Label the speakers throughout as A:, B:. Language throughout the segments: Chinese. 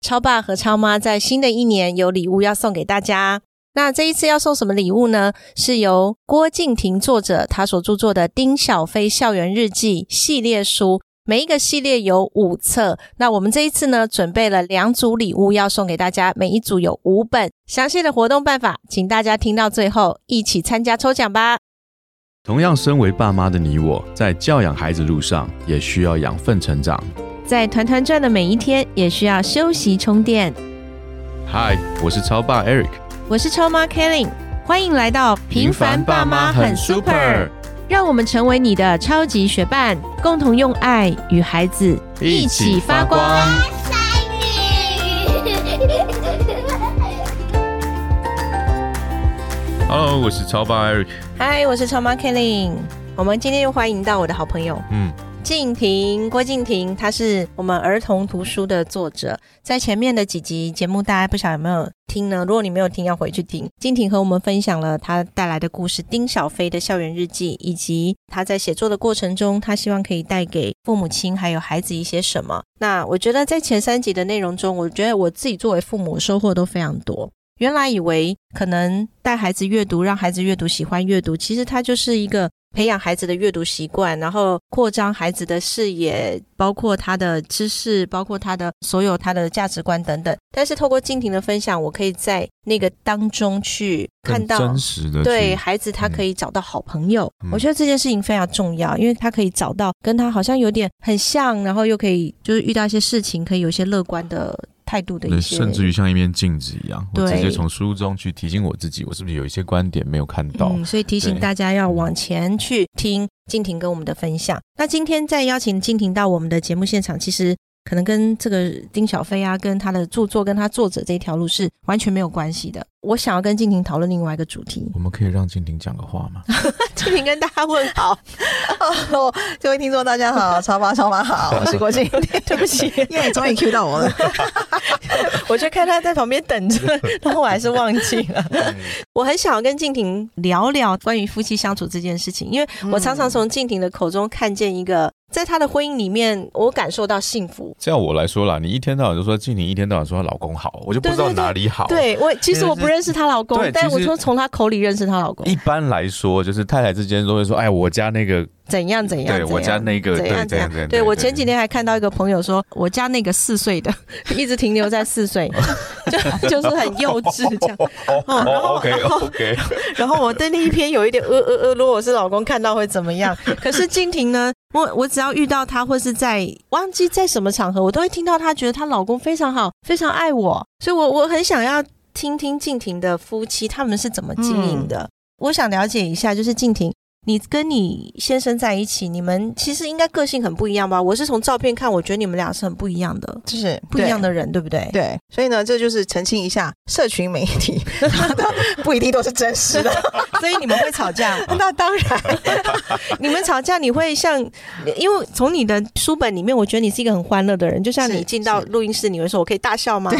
A: 超爸和超妈在新的一年有礼物要送给大家。那这一次要送什么礼物呢？是由郭敬亭作者他所著作的《丁小飞校园日记》系列书，每一个系列有五册。那我们这一次呢，准备了两组礼物要送给大家，每一组有五本。详细的活动办法，请大家听到最后一起参加抽奖吧。
B: 同样，身为爸妈的你我，在教养孩子路上也需要养分成长。
A: 在团团转的每一天，也需要休息充电。
B: 嗨，我是超爸 Eric，
A: 我是超妈 Kelly，欢迎来到平凡爸妈很 super，让我们成为你的超级学伴，共同用爱与孩子一起发光。
B: Hello，我是超爸 Eric。
A: 嗨，我是超妈 Kelly，我们今天又欢迎到我的好朋友
B: 嗯，
A: 静婷，郭静婷，她是我们儿童图书的作者。在前面的几集节目，大家不晓得有没有听呢？如果你没有听，要回去听。静婷和我们分享了她带来的故事《丁小飞的校园日记》，以及她在写作的过程中，她希望可以带给父母亲还有孩子一些什么。那我觉得在前三集的内容中，我觉得我自己作为父母收获都非常多。原来以为可能带孩子阅读，让孩子阅读，喜欢阅读，其实它就是一个培养孩子的阅读习惯，然后扩张孩子的视野，包括他的知识，包括他的所有他的价值观等等。但是透过静婷的分享，我可以在那个当中去看到
B: 真实的
A: 对孩子，他可以找到好朋友。
B: 嗯
A: 我觉得这件事情非常重要，因为他可以找到跟他好像有点很像，然后又可以就是遇到一些事情，可以有一些乐观的态度的，一些，
B: 甚至于像一面镜子一样，我直接从书中去提醒我自己，我是不是有一些观点没有看到？
A: 嗯，所以提醒大家要往前去听静婷跟我们的分享。那今天再邀请静婷到我们的节目现场，其实可能跟这个丁小飞啊，跟他的著作跟他作者这一条路是完全没有关系的。我想要跟静婷讨论另外一个主题。
B: 我们可以让静婷讲个话吗？
A: 静婷跟大家问好，
C: 哦，各位听众大家好，超妈超妈好，我是郭靖。
A: 对不起，
C: 耶，终于 Q 到我了。
A: 我就看他在旁边等着，然后我还是忘记了。我很想要跟静婷聊聊关于夫妻相处这件事情，因为我常常从静婷的口中看见一个，在她的婚姻里面，我感受到幸福。
B: 这样我来说啦，你一天到晚就说静婷一天到晚说她老公好，我就不知道哪里好。
A: 对我，其实我不认识她老公但我说从她口里认识她老公，
B: 一般来说，就是太太之间都会说，哎，我家那个，
A: 怎样怎样，
B: 对我家那个，
A: 怎样怎样。对我前几天还看到一个朋友说，我家那个四岁的 一直停留在四岁，就就是很幼稚这样。哦然后
B: OK OK，
A: 然后我对那一篇有一点呃呃呃，如果我是老公看到会怎么样？可是静婷呢，我我只要遇到她，或是在忘记在什么场合，我都会听到她觉得她老公非常好，非常爱我，所以我我很想要听听静婷的夫妻他们是怎么经营的。我想了解一下，就是静婷。你跟你先生在一起，你们其实应该个性很不一样吧？我是从照片看，我觉得你们俩是很不一样的，
C: 就是
A: 不一样的人，对不对？
C: 对。所以呢，这就是澄清一下，社群媒体 不一定都是真实的。
A: 所以你们会吵架。
C: 那当然，
A: 你们吵架，你会像，因为从你的书本里面，我觉得你是一个很欢乐的人。就像你进到录音室，你会说：“我可以大笑吗？”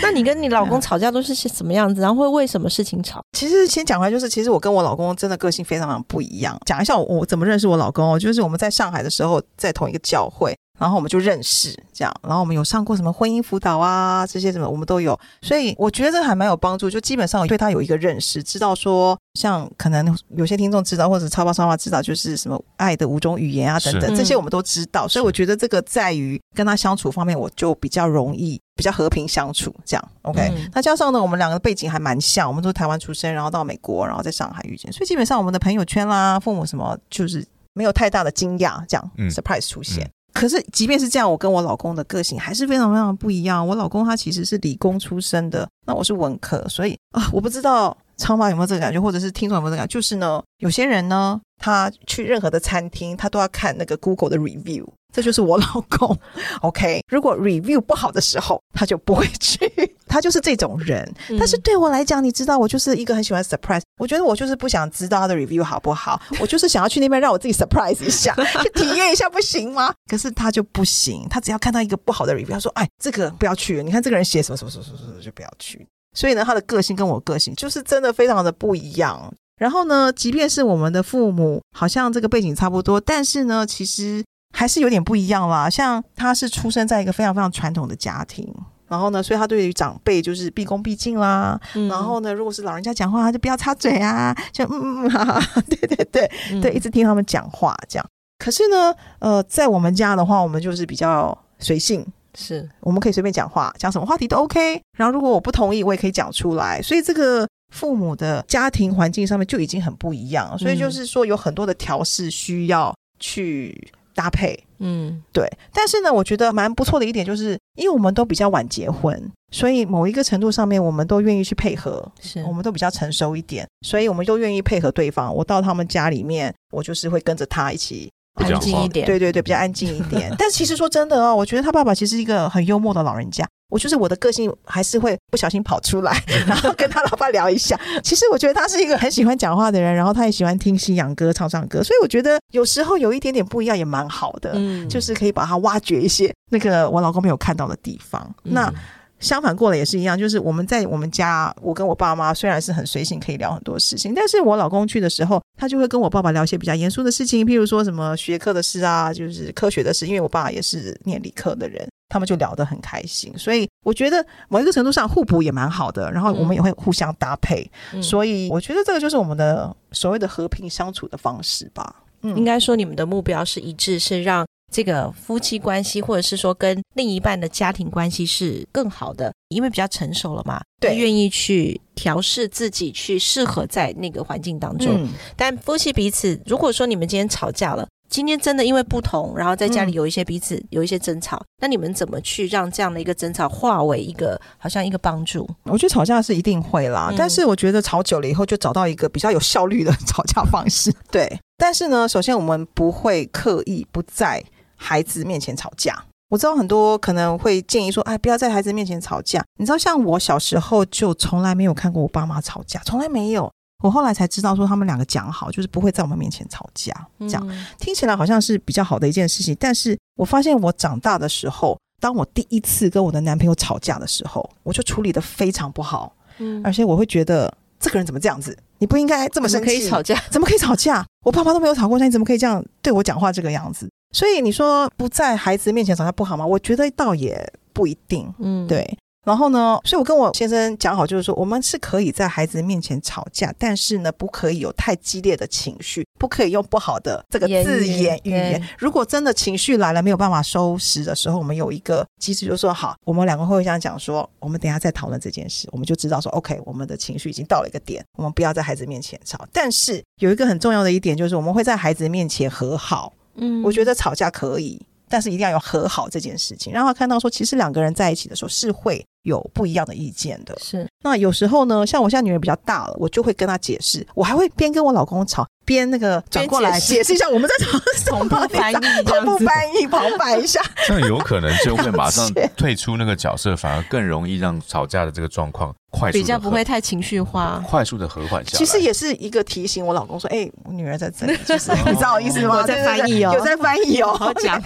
A: 那你跟你老公吵架都是什么样子？然后会为什么事情吵？
C: 其实先讲回来，就是其实我跟我老公真的个性非常非常不一样。讲一下我我怎么认识我老公哦，就是我们在上海的时候，在同一个教会。然后我们就认识，这样，然后我们有上过什么婚姻辅导啊，这些什么我们都有，所以我觉得这还蛮有帮助。就基本上对他有一个认识，知道说，像可能有些听众知道，或者超爸超妈知道，就是什么爱的五种语言啊等等，
A: 是
C: 这些我们都知道。所以我觉得这个在于跟他相处方面，我就比较容易，比较和平相处。这样，OK、
A: 嗯
C: 那加上呢，我们两个背景还蛮像，我们都是台湾出生，然后到美国，然后在上海遇见，所以基本上我们的朋友圈啦、父母什么，就是没有太大的惊讶，这样、
B: 嗯
C: surprise 出现。
B: 嗯
C: 可是，即便是这样，我跟我老公的个性还是非常非常不一样。我老公他其实是理工出身的，那我是文科，所以啊，我不知道超妈有没有这个感觉，或者是听众有没有这个感觉？就是呢，有些人呢，他去任何的餐厅，他都要看那个 Google 的 review，这就是我老公。OK，如果 review 不好的时候，他就不会去，他就是这种人。
A: 嗯
C: 但是对我来讲，你知道，我就是一个很喜欢 surprise。我觉得我就是不想知道他的 review 好不好，我就是想要去那边让我自己 surprise 一下，去体验一下，不行吗？可是他就不行，他只要看到一个不好的 review，他说：“哎，这个不要去，你看这个人写什么什么什么什么什么，就不要去。”所以呢，他的个性跟我个性就是真的非常的不一样。然后呢，即便是我们的父母好像这个背景差不多，但是呢，其实还是有点不一样啦。像他是出生在一个非常非常传统的家庭然后呢，所以他对于长辈就是毕恭毕敬啦。
A: 嗯
C: 然后呢，如果是老人家讲话，他就不要插嘴啊，就嗯嗯嗯，哈 哈，对对对对，一直听他们讲话这样。可是呢，呃，在我们家的话，我们就是比较随性，
A: 是
C: 我们可以随便讲话，讲什么话题都 OK。然后如果我不同意，我也可以讲出来。所以这个父母的家庭环境上面就已经很不一样，所以就是说有很多的调试需要去搭配。
A: 嗯
C: 对，但是呢，我觉得蛮不错的一点就是，因为我们都比较晚结婚，所以某一个程度上面，我们都愿意去配合，
A: 是
C: 我们都比较成熟一点，所以我们都愿意配合对方。我到他们家里面，我就是会跟着他一起
A: 安静一点，
C: 对对对，比较安静一点。但其实说真的哦，我觉得他爸爸其实是一个很幽默的老人家。我就是我的个性还是会不小心跑出来，然后跟他老爸聊一下。其实我觉得他是一个很喜欢讲话的人，然后他也喜欢听西洋歌、唱唱歌，所以我觉得有时候有一点点不一样也蛮好的，
A: 嗯
C: 就是可以把他挖掘一些那个我老公没有看到的地方。那
A: 嗯
C: 相反过来也是一样，就是我们在我们家，我跟我爸妈虽然是很随性，可以聊很多事情，但是我老公去的时候，他就会跟我爸爸聊一些比较严肃的事情，譬如说什么学科的事啊，就是科学的事，因为我爸也是念理科的人，他们就聊得很开心，所以我觉得某一个程度上互补也蛮好的，然后我们也会互相搭配，
A: 嗯。
C: 所以我觉得这个就是我们的所谓的和平相处的方式吧。嗯。
A: 应该说你们的目标是一致，是让这个夫妻关系，或者是说跟另一半的家庭关系是更好的，因为比较成熟了嘛，
C: 对
A: 愿意去调试自己，去适合在那个环境当中。
C: 嗯
A: 但夫妻彼此，如果说你们今天吵架了，今天真的因为不同，然后在家里
C: 嗯
A: 有一些彼此、有一些争吵，那你们怎么去让这样的一个争吵化为一个好像一个帮助？
C: 我觉得吵架是一定会啦，
A: 嗯
C: 但是我觉得吵久了以后就找到一个比较有效率的 吵架方式。对，但是呢，首先我们不会刻意不在孩子面前吵架。我知道很多可能会建议说，哎，不要在孩子面前吵架。你知道，像我小时候就从来没有看过我爸妈吵架，从来没有。我后来才知道说，他们两个讲好，就是不会在我们面前吵架。这样、
A: 嗯
C: 听起来好像是比较好的一件事情，但是我发现我长大的时候，当我第一次跟我的男朋友吵架的时候，我就处理的非常不好。
A: 嗯
C: 而且我会觉得这个人怎么这样子？你不应该这么
A: 怎
C: 生气，
A: 可以吵架？
C: 怎么可以吵架？我爸妈都没有吵过架，你怎么可以这样对我讲话这个样子？所以你说不在孩子面前吵架不好吗？我觉得倒也不一定。
A: 嗯，
C: 对，然后呢，所以我跟我先生讲好，就是说我们是可以在孩子面前吵架，但是呢，不可以有太激烈的情绪，不可以用不好的这个字眼语言。如果真的情绪来了没有办法收拾的时候，我们有一个机制，就说好，我们两个会这样讲说，我们等一下再讨论这件事，我们就知道说，OK，我们的情绪已经到了一个点，我们不要在孩子面前吵。但是有一个很重要的一点，就是我们会在孩子面前和好。
A: 嗯
C: 我觉得吵架可以，但是一定要有和好这件事情，让他看到说，其实两个人在一起的时候是会有不一样的意见的。
A: 是
C: 那有时候呢，像我现在女儿比较大了，我就会跟她解释，我还会边跟我老公吵，边那个转过来
A: 解释
C: 一下我们在吵什么，
A: 同步翻译这
C: 同步。翻译旁白一下。
B: 这样有可能就会马上退出那个角色，反而更容易让吵架的这个状况快速
A: 比较不会太情绪化。
B: 快速的和缓下来。
C: 其实也是一个提醒我老公说，哎、我女儿在这里，就是 你知道我意思吗？
A: 我在翻译哦
C: 有在翻译哦，
A: 好讲，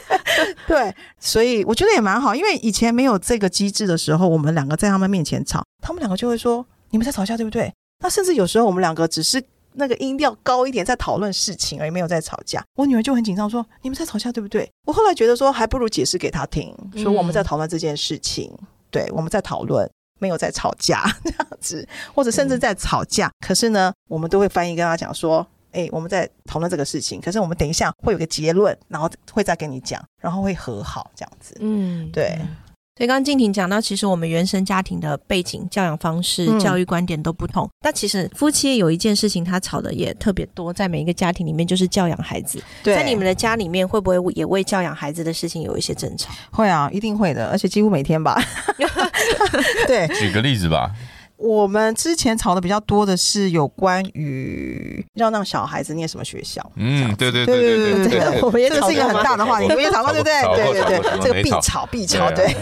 C: 对，所以我觉得也蛮好，因为以前没有这个机制的时候，我们两个在他们面前吵，他们两个就会说你们在吵架，对不对？那甚至有时候我们两个只是那个音调高一点，在讨论事情而已，没有在吵架。我女儿就很紧张说你们在吵架，对不对？我后来觉得说还不如解释给她听，说我们在讨论这件事情，对，我们在讨论。没有在吵架这样子，或者甚至在吵架，可是呢，我们都会翻译跟她讲说，哎，我们在讨论这个事情，可是我们等一下会有个结论，然后会再跟你讲，然后会和好这样子。
A: 嗯，
C: 对。
A: 所以刚刚静婷讲到，其实我们原生家庭的背景、教养方式、
C: 嗯
A: 教育观点都不同。那其实夫妻有一件事情，他吵的也特别多，在每一个家庭里面，就是教养孩子。
C: 对，
A: 在你们的家里面，会不会也为教养孩子的事情有一些争吵？
C: 会啊，一定会的，而且几乎每天吧。对
B: 举个例子吧，
C: 我们之前吵的比较多的是有关于要让小孩子念什么学校。
B: 嗯，对对
C: 对
B: 对
C: 对对，
A: 我们也
C: 这是一个很大的话题，我们也吵过，对不对？对对对，这个必
B: 吵
C: 必吵，对。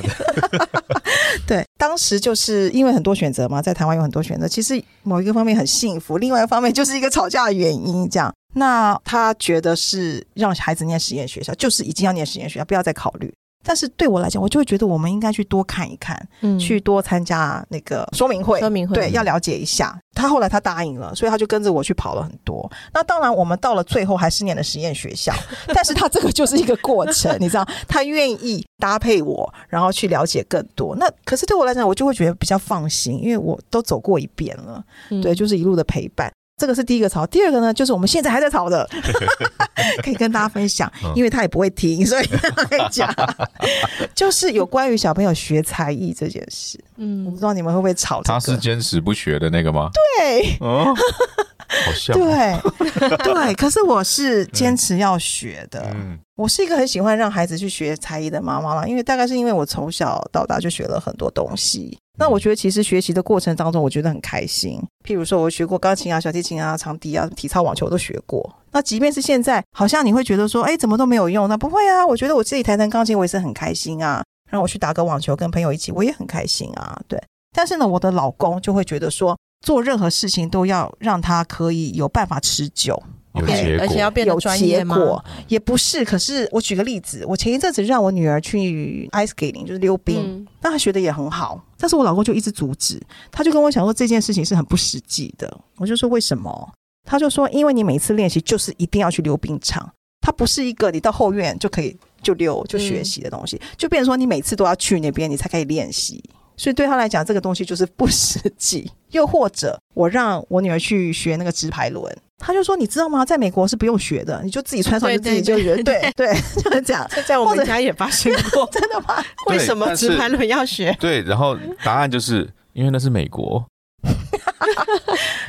C: 对，当时就是因为很多选择嘛，在台湾有很多选择，其实某一个方面很幸福，另外一方面就是一个吵架的原因，这样。那他觉得是让孩子念实验学校，就是已经要念实验学校，不要再考虑。但是对我来讲，我就会觉得我们应该去多看一看，
A: 嗯
C: 去多参加那个说明会。
A: 说明会，
C: 对，要了解一下。他后来他答应了，所以他就跟着我去跑了很多。那当然，我们到了最后还是念了实验学校，但是他这个就是一个过程，你知道，他愿意搭配我，然后去了解更多。那可是对我来讲，我就会觉得比较放心，因为我都走过一遍了。
A: 嗯
C: 对，就是一路的陪伴。这个是第一个吵，第二个呢，就是我们现在还在吵的，可以跟大家分享，
B: 嗯
C: 因为他也不会听，所以可以讲，就是有关于小朋友学才艺这件事，嗯我不
A: 嗯
C: 知道你们会不会吵、这个？
B: 他是坚持不学的那个吗？
C: 对
B: 哦，好像哦。
C: 对 对，可是我是坚持要学的。
B: 嗯，
C: 我是一个很喜欢让孩子去学才艺的妈妈啦，因为大概是因为我从小到大就学了很多东西。那我觉得其实学习的过程当中，我觉得很开心。譬如说，我学过钢琴啊、小提琴啊、长笛啊、体操、网球我都学过。那即便是现在，好像你会觉得说，哎，怎么都没有用？那不会啊，我觉得我自己弹弹钢琴，我也是很开心啊。让我去打个网球，跟朋友一起，我也很开心啊。对，但是呢，我的老公就会觉得说，做任何事情都要让他可以有办法持久。
A: 而且要变得专业吗？
C: 也不是，可是我举个例子，我前一阵子让我女儿去 ice skating，就是溜冰，
A: 嗯
C: 那她学的也很好，但是我老公就一直阻止，他就跟我讲说这件事情是很不实际的。我就说为什么？他就说因为你每次练习就是一定要去溜冰场，它不是一个你到后院就可以就溜就学习的东西，就变成说你每次都要去那边你才可以练习。所以对他来讲，这个东西就是不实际。又或者，我让我女儿去学那个直排轮，他就说：“你知道吗？在美国是不用学的，你就自己穿上就自己就学。”对对，就是这样。
A: 这在我们家也发生过。
C: 真的吗？
A: 为什么直排轮要学？
B: 对，然后答案就是因为那是美国，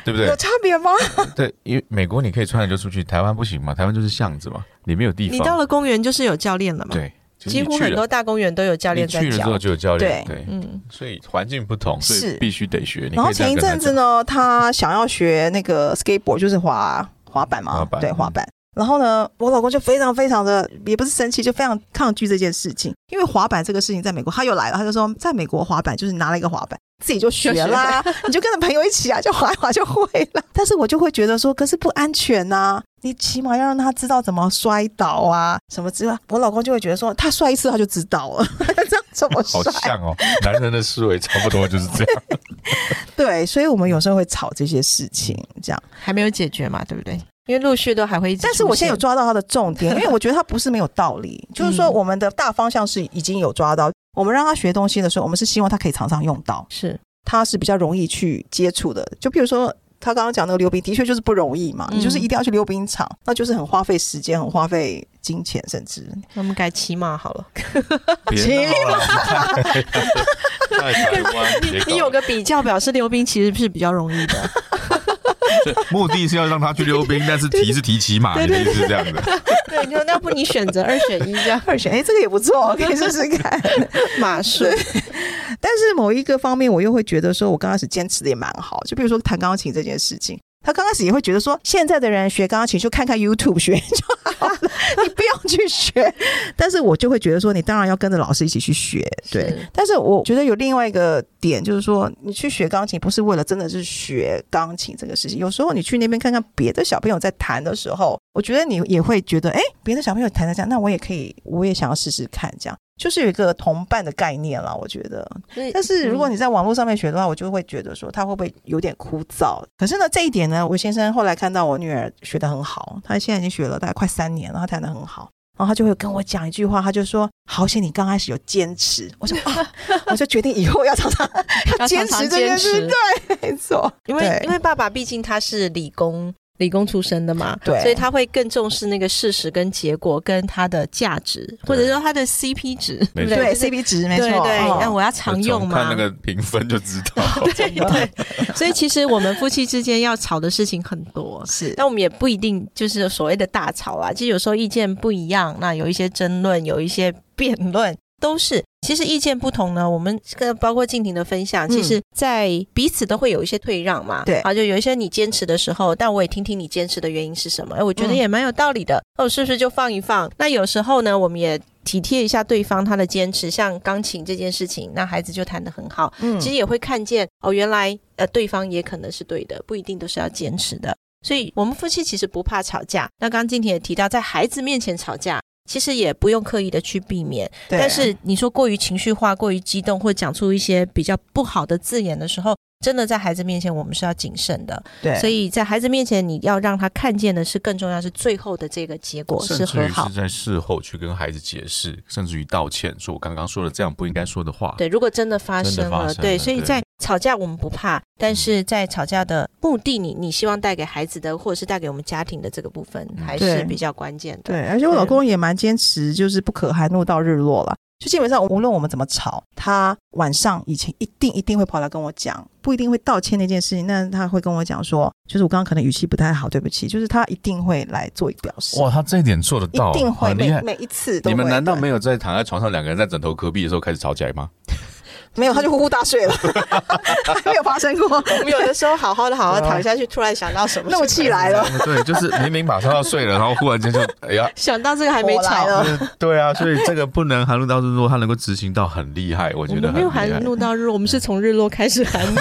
B: 对不对
C: 有？差别吗？
B: 对，因为美国你可以穿着就出去，台湾不行嘛，台湾就是巷子嘛，里面有地方。
A: 你到了公园就是有教练了嘛？，
B: 对，
A: 几乎很多大公园都有教练在
B: 你去了之后
A: 教。
B: 就有教练，
C: 对
B: 对，
A: 嗯，
B: 所以环境不同，所
C: 是
B: 以必须得学。你
C: 然后前一阵子呢，他想要学那个 skateboard，就是滑滑板嘛，
B: 滑板嗯
C: 对滑板。然后呢，我老公就非常非常的，也不是生气，就非常抗拒这件事情，因为滑板这个事情在美国，他又来了，他就说，在美国滑板就是拿了一个滑板，自己就学啦，你就跟着朋友一起啊，就滑一滑就会了。但是我就会觉得说，可是不安全呐、你起码要让他知道怎么摔倒啊，什么之外，我老公就会觉得说，他摔一次他就知道了，这样怎么
B: 好？像哦，男人的思维差不多就是这样。
C: 对，所以我们有时候会吵这些事情，这样。
A: 还没有解决嘛，对不对？因为陆续都还会一直。
C: 但是我现在有抓到他的重点，因为我觉得他不是没有道理，就是说我们的大方向是已经有抓到。我们让他学东西的时候，我们是希望他可以常常用到，
A: 是
C: 他是比较容易去接触的。就比如说他刚刚讲那个溜冰，的确就是不容易嘛，
A: 嗯
C: 你就是一定要去溜冰场，那就是很花费时间，很花费金钱，甚至
A: 我们改骑马好了。
B: 别闹了，在台湾别搞
A: 你有个比较，表示溜冰其实是比较容易的。
B: 对 目的是要让他去溜冰，但是提是提骑马，你的意思是这样的。
A: 对，就要不你选择二选一这样
C: 二选，哎，这个也不错，可以试试看。
A: 马术。
C: 但是某一个方面，我又会觉得说，我刚开始坚持的也蛮好。就比如说弹钢琴这件事情，他刚开始也会觉得说，现在的人学钢琴就看看 YouTube 学就好了，你不用去学。但是我就会觉得说，你当然要跟着老师一起去学，对
A: 是。
C: 但是我觉得有另外一个点，就是说，你去学钢琴不是为了真的是学钢琴这个事情。有时候你去那边看看别的小朋友在弹的时候，我觉得你也会觉得，哎，别的小朋友弹的这样，那我也可以，我也想要试试看这样。就是有一个同伴的概念啦，我觉得。但是如果
A: 嗯
C: 你在网络上面学的话，我就会觉得说他会不会有点枯燥。可是呢，这一点呢，我先生后来看到我女儿学的很好，她现在已经学了大概快三年了，她弹的很好。然后他就会跟我讲一句话，他就说：“好险你刚开始有坚持。”我说：“啊，我就决定以后要常常 要坚持这件事。” 对，没错，
A: 因为因为爸爸毕竟他是理工理工出身的嘛，
C: 对
A: 所以他会更重视那个事实跟结果跟它的价值，或者说它的 CP 值，对不对？
C: 对 CP 值没错。
A: 对那我要常用嘛。
B: 看那个评分就知道。
A: 对对，所以其实我们夫妻之间要吵的事情很多，
C: 是
A: 但我们也不一定就是所谓的大吵啊。其实有时候意见不一样，那有一些争论，有一些辩论，都是其实意见不同呢。我们跟包括静婷的分享，其实在彼此都会有一些退让嘛。
C: 对
A: 啊，就有一些你坚持的时候，但我也听听你坚持的原因是什么。哎，我觉得
C: 嗯
A: 也蛮有道理的。哦，是不是就放一放？那有时候呢，我们也。体贴一下对方他的坚持，像钢琴这件事情，那孩子就弹得很好，
C: 嗯
A: 其实也会看见哦，原来呃对方也可能是对的，不一定都是要坚持的。所以我们夫妻其实不怕吵架。那刚刚静婷也提到，在孩子面前吵架，其实也不用刻意的去避免。
C: 对
A: 但是你说过于情绪化、过于激动，或讲出一些比较不好的字眼的时候，真的在孩子面前我们是要谨慎的。
C: 对，
A: 所以在孩子面前，你要让他看见的是更重要是最后的这个结果是和好
B: 是。在事后去跟孩子解释，甚至于道歉，说我刚刚说了这样不应该说的话。
A: 对，如果真的发生了，
B: 真的发生，了对
A: 所以在吵架我们不怕，但是在吵架的目的你，你希望带给孩子的，或者是带给我们家庭的这个部分，还是比较关键的。
C: 对，而且我老公也蛮坚持，就是不可含怒到日落了。就基本上无论我们怎么吵，他晚上以前一定一定会跑来跟我讲，不一定会道歉那件事情，但他会跟我讲说，就是我刚刚可能语气不太好，对不起，就是他一定会来做一个表示，
B: 哇，他这一点做得到一，
C: 定会。每每一次都
B: 你们难道没有在躺在床上两个人在枕头隔壁的时候开始吵起来吗？
C: 没有？他就呼呼大睡了，没有发生过。
A: 我们有的时候好好的好好躺下去，突然想到什么
C: 怒气来了，
B: 对，就是明明马上要睡了，然后忽然间就哎呀，
A: 想到这个还没吵
C: 了
B: 对啊，所以这个不能含露到日落，它能够执行到很厉害，我
A: 我
B: 觉得
A: 没有含露。到日落，我们是从日落开始含露，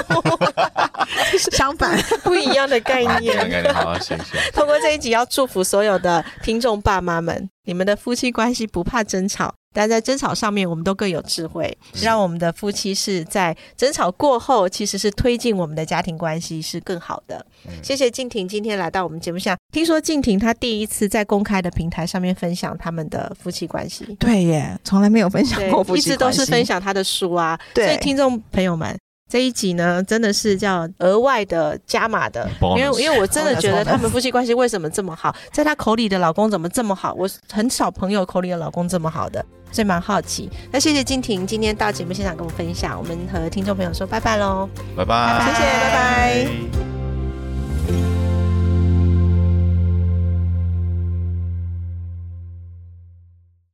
C: 相反，
A: 不一样的。概念
B: 好，谢谢。
A: 通过这一集，要祝福所有的听众爸妈们，你们的夫妻关系不怕争吵，但在争吵上面，我们都更有智慧，让我们的夫妻是在争吵过后，其实是推进我们的家庭关系是更好的。谢谢静婷今天来到我们节目下，听说静婷她第一次在公开的平台上面分享他们的夫妻关系。
C: 对耶，从来没有分享过，夫
A: 一直都是分享她的书啊。
C: 对
A: 所以听众朋友们，这一集呢，真的是叫额外的加码的，因为因为我真的觉得他们夫妻关系为什么这么好，在她口里的老公怎么这么好，我很少朋友口里的老公这么好的，所以蛮好奇。那谢谢金婷今天到节目现场跟我分享，我们和听众朋友说拜拜喽。
B: 拜拜，
C: 谢谢拜拜。